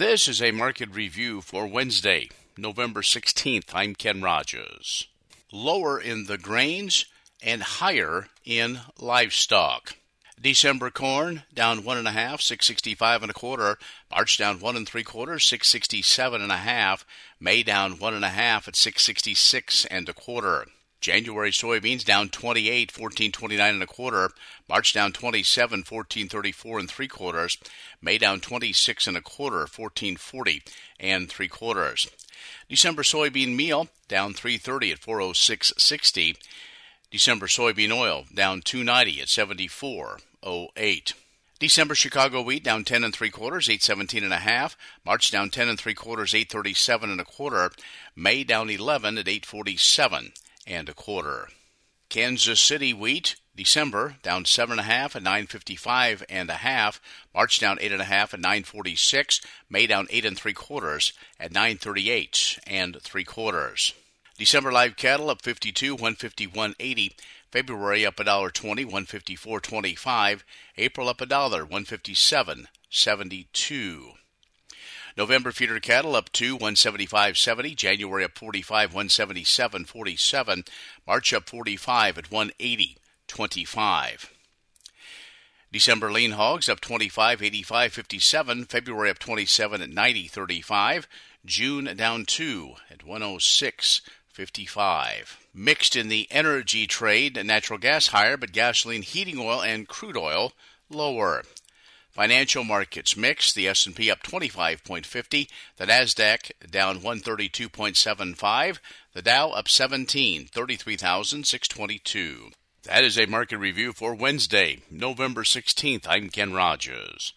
This is a market review for Wednesday, November 16th. I'm Ken Rogers. Lower in the grains and higher in livestock. December corn down one and a half, six sixty five and a quarter. March down one and three quarters, six sixty seven and a half. May down one and a half at six sixty six and a quarter. January soybeans down 28, 1429 and a quarter. March down 27, 1434 and three quarters. May down 26 and a quarter, 1440 and three quarters. December soybean meal down 330 at 406.60. December soybean oil down 290 at 74.08. December Chicago wheat down 10 and 3 quarters, 817 and a half. March down 10 and 3 quarters, 837 and a quarter. May down 11 at 847 and a quarter. Kansas City wheat December down seven and a half at 955 and a half. March down eight and a half at 946. May down eight and three quarters at 938 and three quarters. December live cattle up 52, 151.80. February up a dollar 20, 154.25. April up a dollar, 157.72. November feeder cattle up 2, 175.70. January up 45, 177.47. March up 45 at 180.25. December lean hogs up 25, 85, 57. February up 27 at 90, 35. June down 2 at 106, 55. Mixed in the energy trade, natural gas higher, but gasoline, heating oil, and crude oil lower. Financial markets mixed. The S&P up 25.50, the Nasdaq down 132.75, the Dow up 17, 33,622. That is a market review for Wednesday, November 16th. I'm Ken Rogers.